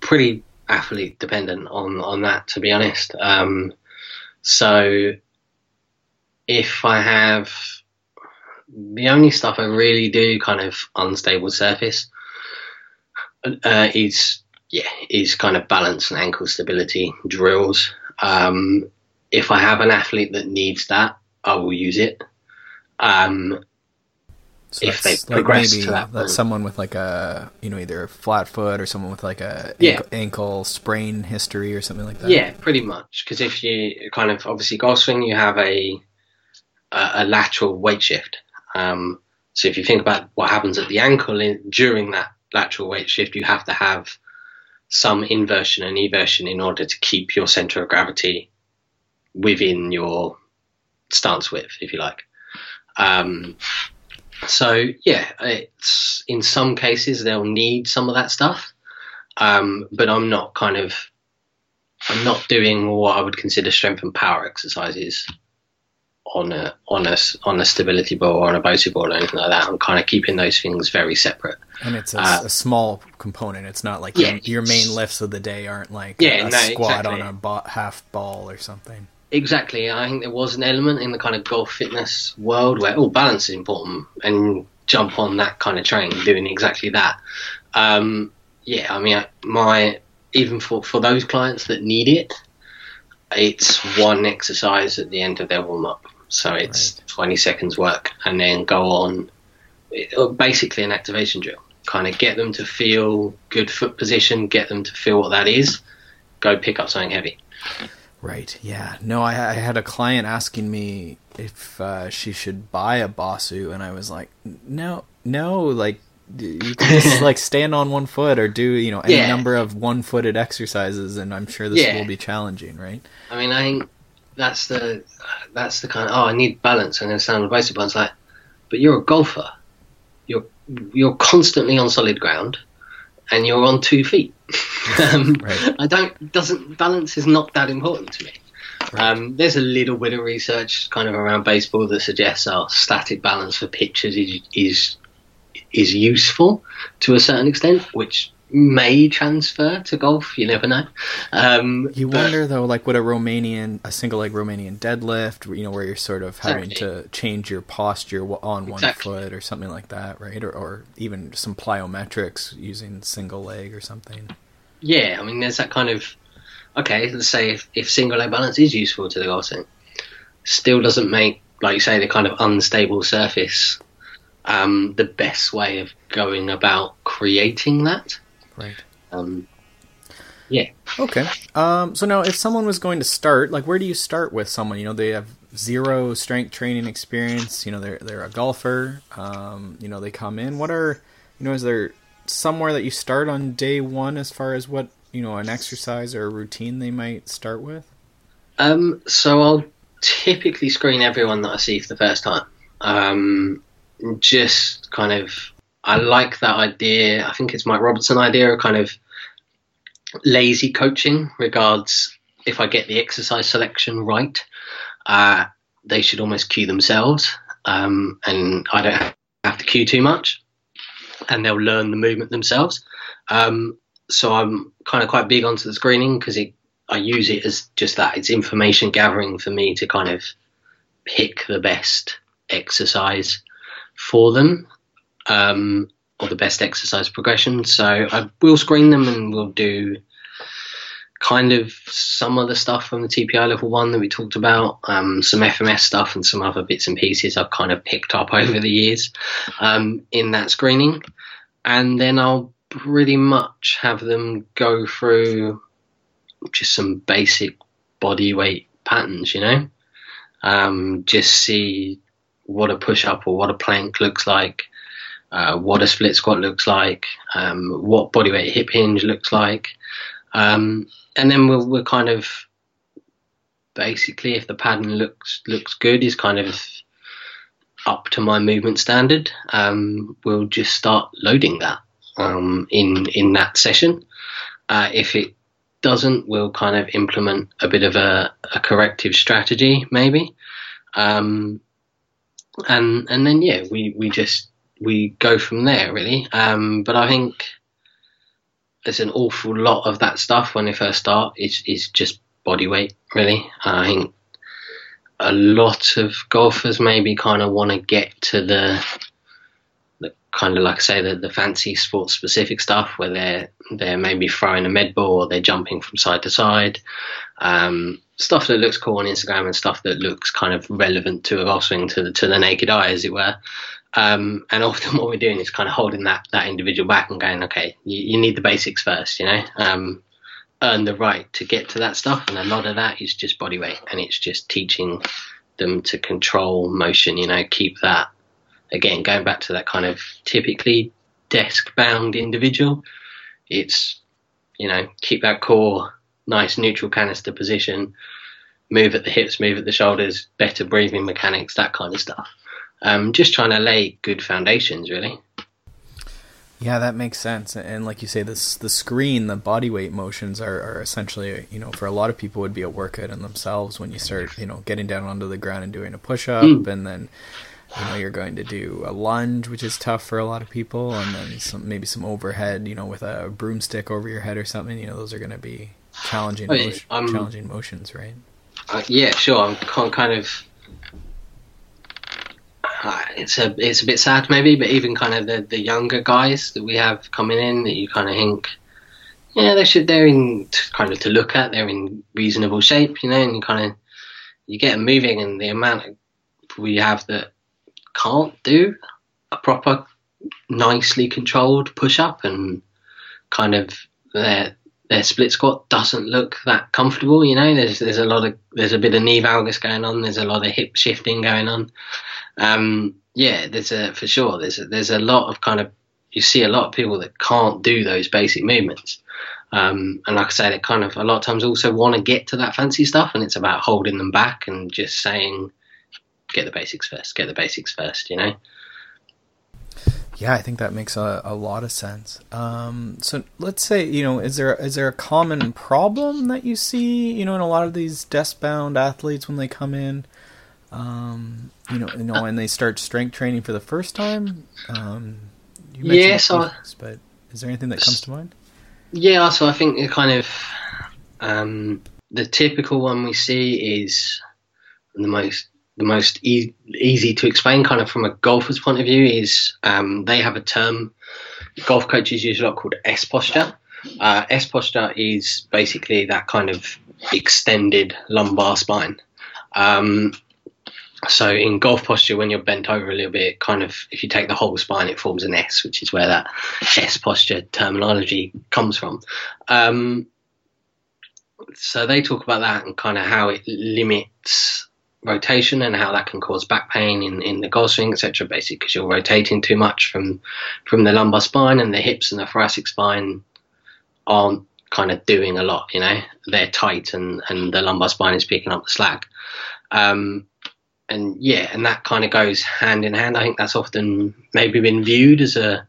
pretty athlete dependent on on that to be honest. Um, so if I have the only stuff I really do kind of unstable surface uh, is yeah is kind of balance and ankle stability drills. Um, if I have an athlete that needs that, I will use it. Um, So if they progress to that that's someone with like a you know either a flat foot or someone with like a Yeah. ankle, ankle sprain history or something like that. Yeah, pretty much. Because if you kind of obviously golf swing, you have a a, a lateral weight shift. Um, so if you think about what happens at the ankle in, during that lateral weight shift, you have to have some inversion and eversion in order to keep your center of gravity within your stance width, if you like. Um, so yeah, it's in some cases they'll need some of that stuff, um, but I'm not kind of I'm not doing what I would consider strength and power exercises on a on a on a stability ball or on a BOSU ball or anything like that. I'm kind of keeping those things very separate. And it's a, uh, a small component. It's not like yeah, your, your, main lifts of the day aren't like yeah, a, no, squat exactly. on a bo- half ball or something. Exactly. I think there was an element in the kind of golf fitness world where oh balance is important and jump on that kind of train doing exactly that. Um, yeah, I mean my even for for those clients that need it, it's one exercise at the end of their warm up. So it's right. 20 seconds work and then go on uh, basically an activation drill. Kind of get them to feel good foot position, get them to feel what that is, go pick up something heavy. Right. Yeah. No, I, I had a client asking me if uh, she should buy a BOSU, and I was like, no, no, like you can just like stand on one foot or do you know any yeah. number of one-footed exercises, and I'm sure this yeah. will be challenging, right? I mean, I think that's the that's the kind of oh I need balance and then stand on bicycle. It's like, but you're a golfer. You're you're constantly on solid ground, and you're on two feet. um, right. I don't doesn't balance is not that important to me. Right. Um, there's a little bit of research kind of around baseball that suggests our static balance for pitchers is is is useful to a certain extent, which may transfer to golf. You never know. Um, you wonder but, though, like would a Romanian, a single leg Romanian deadlift, you know, where you're sort of having exactly. to change your posture on one exactly. foot or something like that, right? Or, or even some plyometrics using single leg or something. Yeah, I mean, there's that kind of okay. Let's say if, if single leg balance is useful to the golf still doesn't make like you say the kind of unstable surface um, the best way of going about creating that. Right. Um, yeah. Okay. Um, so now, if someone was going to start, like, where do you start with someone? You know, they have zero strength training experience. You know, they're they're a golfer. Um, you know, they come in. What are, you know, is there somewhere that you start on day one as far as what you know an exercise or a routine they might start with? Um, so I'll typically screen everyone that I see for the first time. Um, just kind of I like that idea. I think it's Mike Robertson idea of kind of lazy coaching. Regards, if I get the exercise selection right, uh, they should almost cue themselves, um, and I don't have to cue too much, and they'll learn the movement themselves. Um, so I'm kind of quite big onto the screening because I use it as just that. It's information gathering for me to kind of pick the best exercise for them um, or the best exercise progression. So I will screen them and we'll do kind of some of the stuff from the TPI level one that we talked about, um, some FMS stuff and some other bits and pieces I've kind of picked up over the years um, in that screening. And then I'll pretty much have them go through just some basic body weight patterns, you know, um, just see what a push up or what a plank looks like, uh, what a split squat looks like, um, what bodyweight hip hinge looks like, um, and then we'll, we'll kind of basically, if the pattern looks looks good, is kind of up to my movement standard. Um, we'll just start loading that um, in in that session. Uh, if it doesn't, we'll kind of implement a bit of a, a corrective strategy, maybe. Um, and and then yeah, we we just we go from there really. Um, but I think there's an awful lot of that stuff when they first start is is just body weight really. I think a lot of golfers maybe kind of want to get to the the kind of like I say the, the fancy sports specific stuff where they're they're maybe throwing a med ball or they're jumping from side to side. Um, stuff that looks cool on Instagram and stuff that looks kind of relevant to a golf swing to the to the naked eye, as it were. Um, and often what we're doing is kind of holding that that individual back and going, okay, you, you need the basics first, you know, um, earn the right to get to that stuff, and a lot of that is just body weight, and it's just teaching them to control motion, you know, keep that again going back to that kind of typically desk bound individual. It's you know keep that core nice neutral canister position move at the hips, move at the shoulders, better breathing mechanics, that kind of stuff. Um, just trying to lay good foundations, really. Yeah, that makes sense. And like you say, this the screen, the body weight motions are, are essentially, you know, for a lot of people would be a workout in themselves when you start, you know, getting down onto the ground and doing a push up mm. and then you know you're going to do a lunge which is tough for a lot of people and then some maybe some overhead you know with a broomstick over your head or something you know those are going to be challenging oh, yeah, motion, challenging motions right uh, yeah sure i'm kind of uh, it's a it's a bit sad maybe, but even kind of the, the younger guys that we have coming in that you kind of think, yeah, they should they're in kind of to look at, they're in reasonable shape, you know, and you kind of you get them moving, and the amount we have that can't do a proper, nicely controlled push up, and kind of their their split squat doesn't look that comfortable. You know, there's there's a lot of there's a bit of knee valgus going on. There's a lot of hip shifting going on. Um, yeah, there's a for sure. There's a, there's a lot of kind of you see a lot of people that can't do those basic movements. Um, and like I say, they kind of a lot of times also want to get to that fancy stuff, and it's about holding them back and just saying, "Get the basics first. Get the basics first. You know. Yeah, I think that makes a, a lot of sense. Um, so let's say you know, is there is there a common problem that you see you know in a lot of these desk bound athletes when they come in? Um, you know, you know, when they start strength training for the first time. Um, yes, I, but is there anything that comes to mind? Yeah, so I think it kind of um, the typical one we see is the most the most e- easy to explain, kind of from a golfer's point of view, is um, they have a term golf coaches use a lot called S posture. Uh, S posture is basically that kind of extended lumbar spine. Um, so in golf posture, when you're bent over a little bit, kind of if you take the whole spine, it forms an S, which is where that S posture terminology comes from. Um, so they talk about that and kind of how it limits rotation and how that can cause back pain in, in the golf swing, etc. Basically, because you're rotating too much from from the lumbar spine and the hips and the thoracic spine aren't kind of doing a lot. You know, they're tight and and the lumbar spine is picking up the slack. Um, and yeah, and that kind of goes hand in hand. I think that's often maybe been viewed as a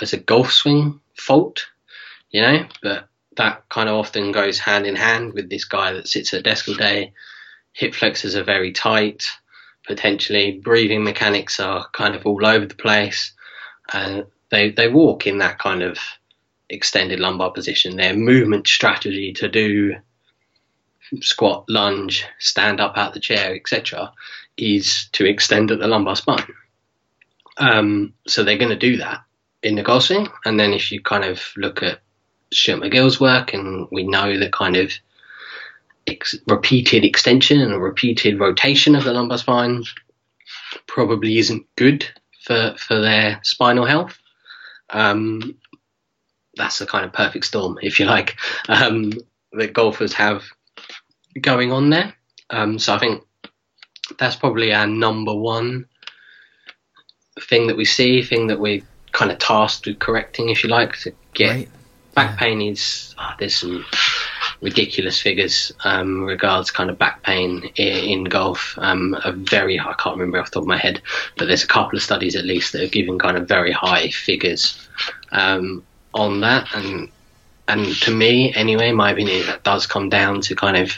as a golf swing fault, you know, but that kind of often goes hand in hand with this guy that sits at a desk all day. Hip flexors are very tight, potentially breathing mechanics are kind of all over the place. Uh, they they walk in that kind of extended lumbar position. Their movement strategy to do squat, lunge, stand up out the chair, etc., is to extend at the lumbar spine. Um, so they're going to do that in the golf. And then if you kind of look at Stuart McGill's work, and we know that kind of ex- repeated extension and a repeated rotation of the lumbar spine probably isn't good for, for their spinal health. Um, that's the kind of perfect storm, if you like, um, that golfers have going on there. Um, so I think that's probably our number one thing that we see, thing that we're kind of tasked with correcting, if you like, to get right. back yeah. pain is oh, there's some ridiculous figures um, regards kind of back pain in, in golf. Um, a very I can't remember off the top of my head, but there's a couple of studies at least that have given kind of very high figures um, on that, and and to me anyway, my opinion that does come down to kind of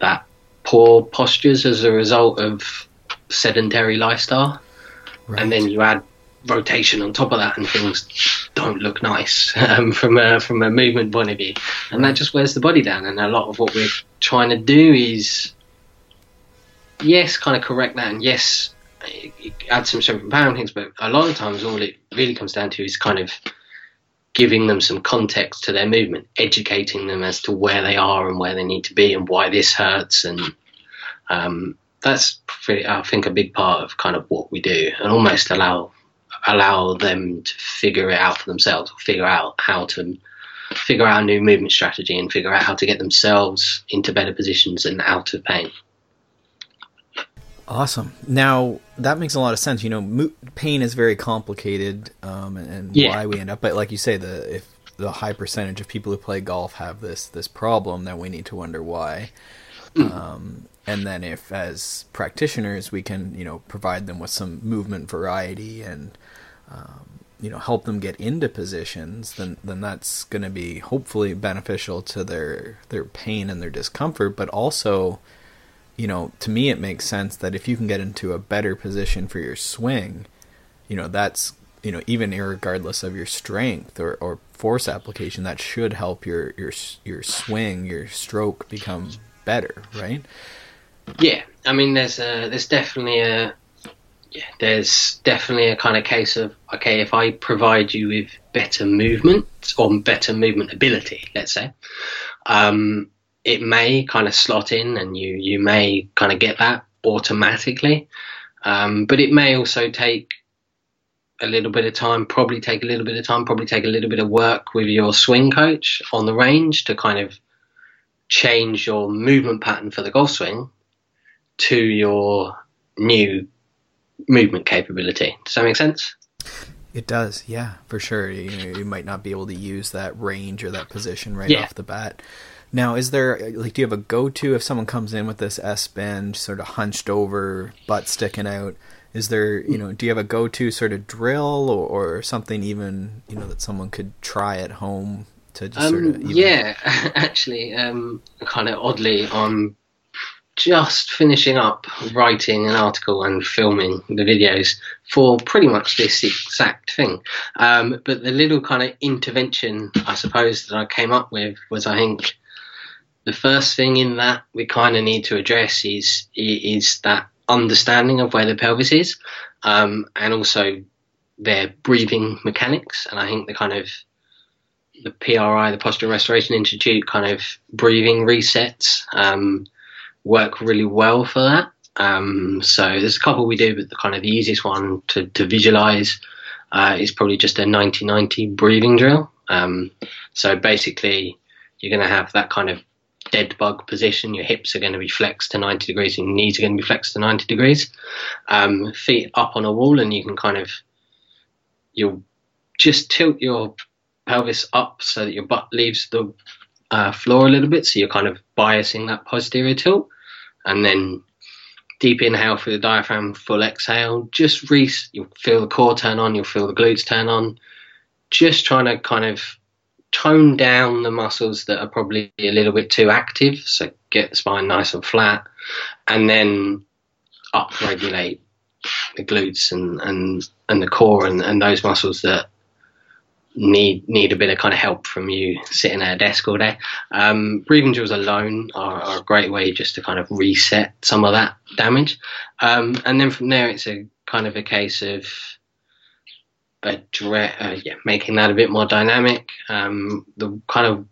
that poor postures as a result of sedentary lifestyle. Right. And then you add rotation on top of that, and things don't look nice um, from a from a movement point of view, and that just wears the body down. And a lot of what we're trying to do is, yes, kind of correct that, and yes, add some strength and power things. But a lot of times, all it really comes down to is kind of giving them some context to their movement, educating them as to where they are and where they need to be and why this hurts. And um, that's, I think, a big part of kind of what we do, and almost allow allow them to figure it out for themselves, or figure out how to figure out a new movement strategy and figure out how to get themselves into better positions and out of pain. Awesome. Now that makes a lot of sense. You know, mo- pain is very complicated, um, and, and yeah. why we end up. But like you say, the if the high percentage of people who play golf have this this problem, then we need to wonder why. Um, and then if as practitioners we can you know provide them with some movement variety and um, you know help them get into positions then then that's going to be hopefully beneficial to their their pain and their discomfort. But also you know to me it makes sense that if you can get into a better position for your swing you know that's you know even regardless of your strength or, or force application that should help your your your swing your stroke become better right? Yeah, I mean, there's a, there's definitely a there's definitely a kind of case of okay, if I provide you with better movement or better movement ability, let's say, um, it may kind of slot in, and you you may kind of get that automatically, um, but it may also take a little bit of time, probably take a little bit of time, probably take a little bit of work with your swing coach on the range to kind of change your movement pattern for the golf swing to your new movement capability. Does that make sense? It does, yeah, for sure. You, you might not be able to use that range or that position right Yeah. off the bat. Now, is there like, do you have a go-to if someone comes in with this S bend, sort of hunched over, butt sticking out? Is there, you know, do you have a go-to sort of drill or, or something even, you know, that someone could try at home to just sort of Um, even, yeah, actually, um, kind of oddly, I'm just finishing up writing an article and filming the videos for pretty much this exact thing. Um, but the little kind of intervention, I suppose, that I came up with was, I think, the first thing in that we kind of need to address is is that understanding of where the pelvis is, um, and also their breathing mechanics. And I think the kind of the PRI, the Posture Restoration Institute, kind of breathing resets um, work really well for that. Um, so there's a couple we do, but the kind of the easiest one to, to visualize uh, is probably just a 90-90 breathing drill. Um, so basically, you're going to have that kind of dead bug position. Your hips are going to be flexed to 90 degrees, and your knees are going to be flexed to 90 degrees. Um, feet up on a wall, and you can kind of you'll just tilt your pelvis up so that your butt leaves the uh, floor a little bit. So you're kind of biasing that posterior tilt, and then deep inhale through the diaphragm, full exhale. Just re- you'll feel the core turn on, you'll feel the glutes turn on. Just trying to kind of tone down the muscles that are probably a little bit too active. So get the spine nice and flat, and then up regulate the glutes and, and, and the core and, and those muscles that need need a bit of kind of help from you sitting at a desk all day. Um, breathing drills alone are, are a great way just to kind of reset some of that damage. Um, and then from there, it's a kind of a case of uh, yeah, making that a bit more dynamic. Um, the kind of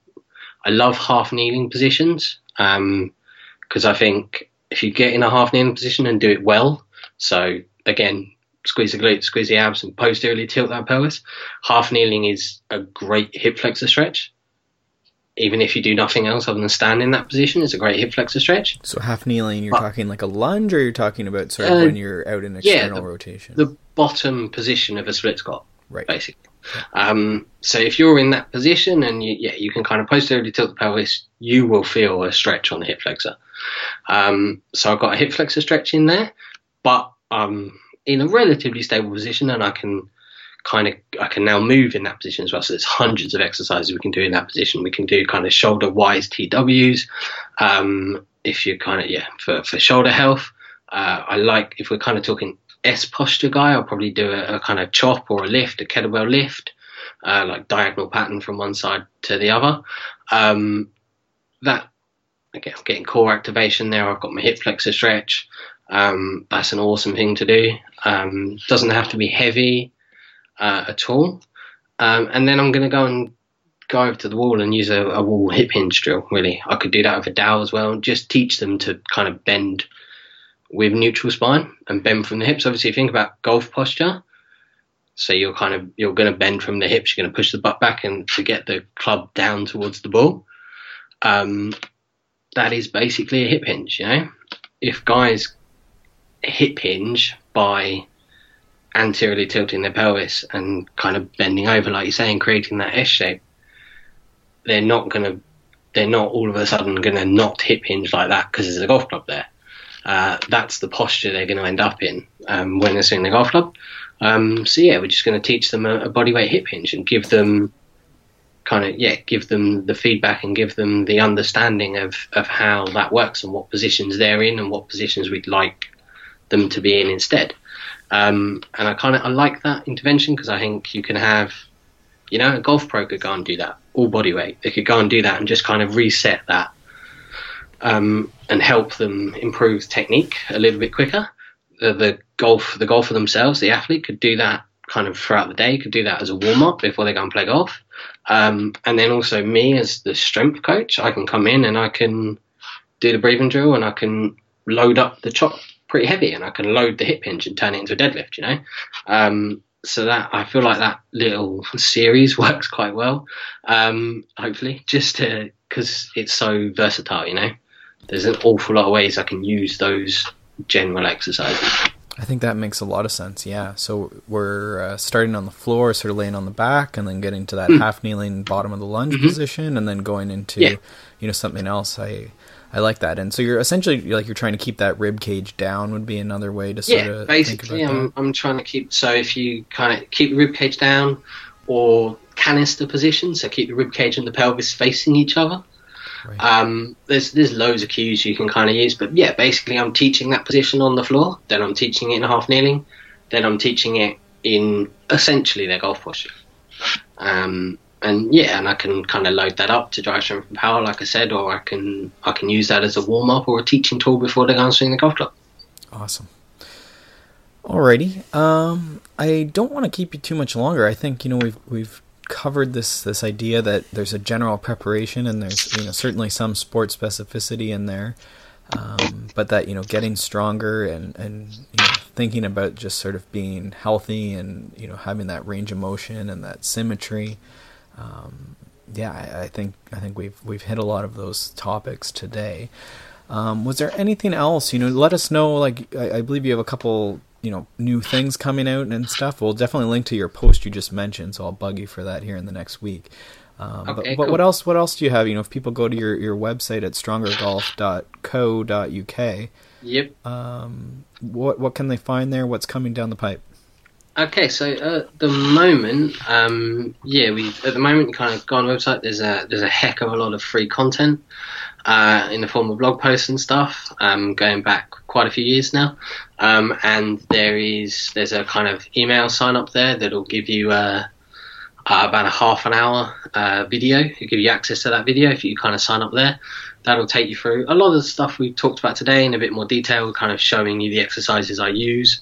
I love half kneeling positions because I think if you get in a half kneeling position and do it well, so again, squeeze the glutes, squeeze the abs, and posteriorly tilt that pelvis. Half kneeling is a great hip flexor stretch. Even if you do nothing else other than stand in that position, it's a great hip flexor stretch. So half kneeling, you're But- talking like a lunge, or you're talking about sort of Uh, when you're out in yeah, external the- rotation? The bottom position of a split squat, right. basically. Um, so if you're in that position and you, yeah, you can kind of posteriorly tilt the pelvis, you will feel a stretch on the hip flexor. Um, so I've got a hip flexor stretch in there, but um, in a relatively stable position, and I can kind of I can now move in that position as well. So there's hundreds of exercises we can do in that position. We can do kind of shoulder wise TWs. Um, if you're kind of yeah for for shoulder health, uh, I like if we're kind of talking S posture guy, I'll probably do a, a kind of chop or a lift, a kettlebell lift, uh, like diagonal pattern from one side to the other. Um, that again, I'm getting core activation there. I've got my hip flexor stretch. Um, that's an awesome thing to do. Um, doesn't have to be heavy uh, at all. Um, and then I'm going to go and go over to the wall and use a, a wall hip hinge drill. Really, I could do that with a dowel as well. Just teach them to kind of bend with neutral spine and bend from the hips. Obviously, think about golf posture, so you're kind of you're going to bend from the hips. You're going to push the butt back and to get the club down towards the ball. Um, that is basically a hip hinge. You know, if guys hip hinge by anteriorly tilting their pelvis and kind of bending over, like you're saying, creating that S shape, they're not going to they're not all of a sudden going to not hip hinge like that because there's a golf club there. Uh, that's the posture they're going to end up in um, when they're swinging the golf club. Um, so yeah, we're just going to teach them a, a bodyweight hip hinge and give them kind of yeah, give them the feedback and give them the understanding of of how that works and what positions they're in and what positions we'd like them to be in instead. Um, and I kind of I like that intervention because I think you can have, you know, a golf pro could go and do that all body weight. They could go and do that and just kind of reset that um, and help them improve technique a little bit quicker. The, the golf, the golfer themselves, the athlete could do that kind of throughout the day. Could do that as a warm up before they go and play golf. Um, and then also me as the strength coach, I can come in and I can do the breathing drill and I can load up the chop pretty heavy and I can load the hip hinge and turn it into a deadlift, you know? Um, so that I feel like that little series works quite well. Um, hopefully, just because it's so versatile, you know, there's an awful lot of ways I can use those general exercises. I think that makes a lot of sense. Yeah. So we're uh, starting on the floor, sort of laying on the back, and then getting to that mm. half kneeling bottom of the lunge mm-hmm. position, and then going into yeah. you know something else. I I like that. And so you're essentially like you're trying to keep that rib cage down would be another way to sort yeah, of basically I'm I'm trying to keep so if you kind of keep the rib cage down or canister position, so keep the rib cage and the pelvis facing each other. Right. Um, there's there's loads of cues you can kind of use, but yeah, basically I'm teaching that position on the floor, then I'm teaching it in half kneeling, then I'm teaching it in essentially their golf posture. Um, and yeah, and I can kind of load that up to drive strength and power, like I said, or I can I can use that as a warm up or a teaching tool before they go and swing the golf club. Awesome. Alrighty, um, I don't want to keep you too much longer. I think you know we've we've covered this this idea that there's a general preparation and there's you know certainly some sport specificity in there, um, but that you know getting stronger and and you know, thinking about just sort of being healthy and you know having that range of motion and that symmetry um, yeah, I, I, think I think we've we've hit a lot of those topics today. Um, was there anything else? You know, let us know. Like, I, I, believe you have a couple, you know, new things coming out and stuff. We'll definitely link to your post you just mentioned, so I'll bug you for that here in the next week. Um, okay, but, cool. but what else? What else do you have? You know, if people go to your, your website at strongergolf.co.uk, yep. Um, what what can they find there? What's coming down the pipe? Okay, so at the moment, um, yeah, we at the moment kind of go on the website. There's a there's a heck of a lot of free content uh, in the form of blog posts and stuff, um, going back quite a few years now. Um, and there is there's a kind of email sign up there that'll give you uh, uh, about a half an hour uh, video. It'll give you access to that video if you kind of sign up there. That'll take you through a lot of the stuff we've talked about today in a bit more detail, kind of showing you the exercises I use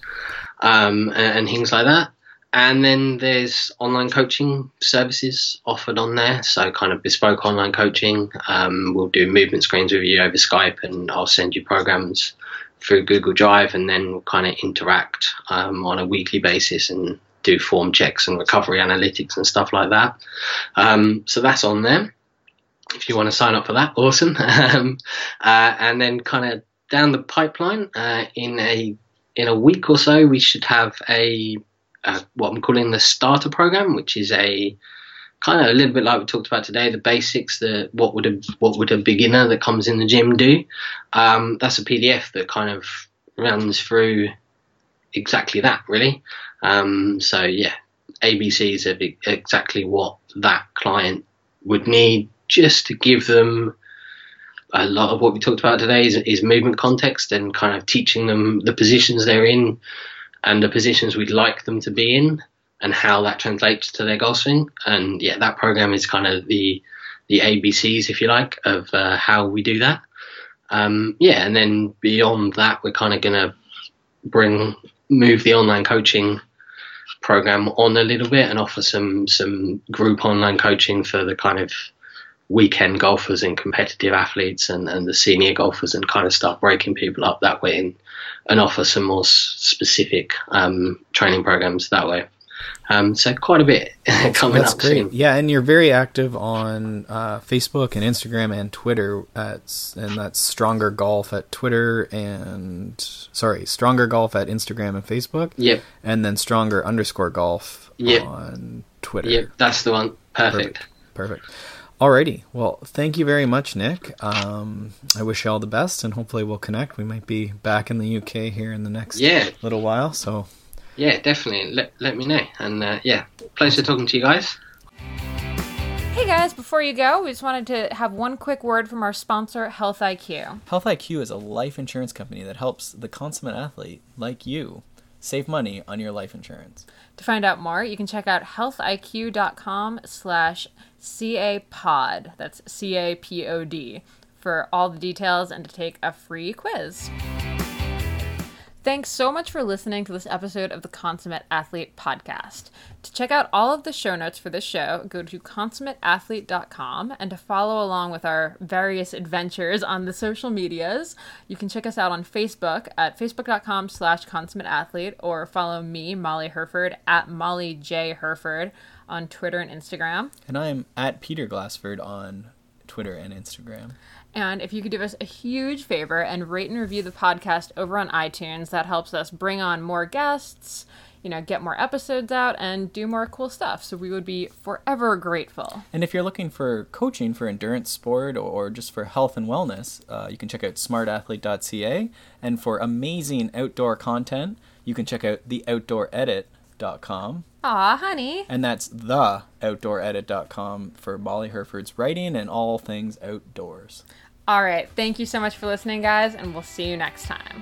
um, and, and, things like that. And then there's online coaching services offered on there. So, kind of bespoke online coaching. Um, we'll do movement screens with you over Skype, and I'll send you programs through Google Drive, and then we'll kind of interact um, on a weekly basis and do form checks and recovery analytics and stuff like that. Um, so, that's on there. If you want to sign up for that, awesome. Um, uh, and then, kind of down the pipeline uh, in a in a week or so, we should have a, a what I'm calling the starter program, which is a kind of a little bit like we talked about today, the basics, the what would a what would a beginner that comes in the gym do? Um, that's a PDF that kind of runs through exactly that, really. Um, so yeah, ABCs are exactly what that client would need just to give them a lot of what we talked about today is, is movement context and kind of teaching them the positions they're in and the positions we'd like them to be in and how that translates to their golf swing. And yeah, that program is kind of the the ABCs, if you like, of uh, how we do that. Um, yeah, and then beyond that, we're kind of going to bring move the online coaching program on a little bit and offer some some group online coaching for the kind of weekend golfers and competitive athletes and, and the senior golfers and kind of start breaking people up that way and, and offer some more specific um, training programs that way. Um, so quite a bit coming That's up great. soon. Yeah, and you're very active on uh, Facebook and Instagram and Twitter. At, and that's Stronger Golf at Twitter and sorry, Stronger Golf at Instagram and Facebook. Yep. And then Stronger underscore Golf yep. on Twitter. Yep, that's the one. Perfect. Perfect. Perfect. Alrighty. Well, thank you very much, Nick. Um, I wish you all the best, and hopefully we'll connect. We might be back in the UK here in the next Yeah. little while. So Yeah, definitely. Let let me know. And uh, yeah, pleasure talking to you guys. Hey guys, before you go, we just wanted to have one quick word from our sponsor, Health IQ. Health IQ is a life insurance company that helps the consummate athlete like you save money on your life insurance. To find out more, you can check out healthiq.com slash CAPOD. That's C-A-P-O-D for all the details and to take a free quiz. Thanks so much for listening to this episode of the Consummate Athlete Podcast. To check out all of the show notes for this show, go to consummateathlete.com and to follow along with our various adventures on the social medias, you can check us out on Facebook at facebook.com slash consummateathlete or follow me, Molly Hurford, at Molly J. Hurford on Twitter and Instagram. And I'm at Peter Glassford on Twitter and Instagram. And if you could do us a huge favor and rate and review the podcast over on iTunes, that helps us bring on more guests, you know, get more episodes out, and do more cool stuff. So we would be forever grateful. And if you're looking for coaching for endurance sport or just for health and wellness, uh, you can check out smartathlete.ca. And for amazing outdoor content, you can check out theoutdooredit.com. Aw, honey. And that's theoutdooredit.com for Molly Hurford's writing and all things outdoors. All right. Thank you so much for listening, guys, and we'll see you next time.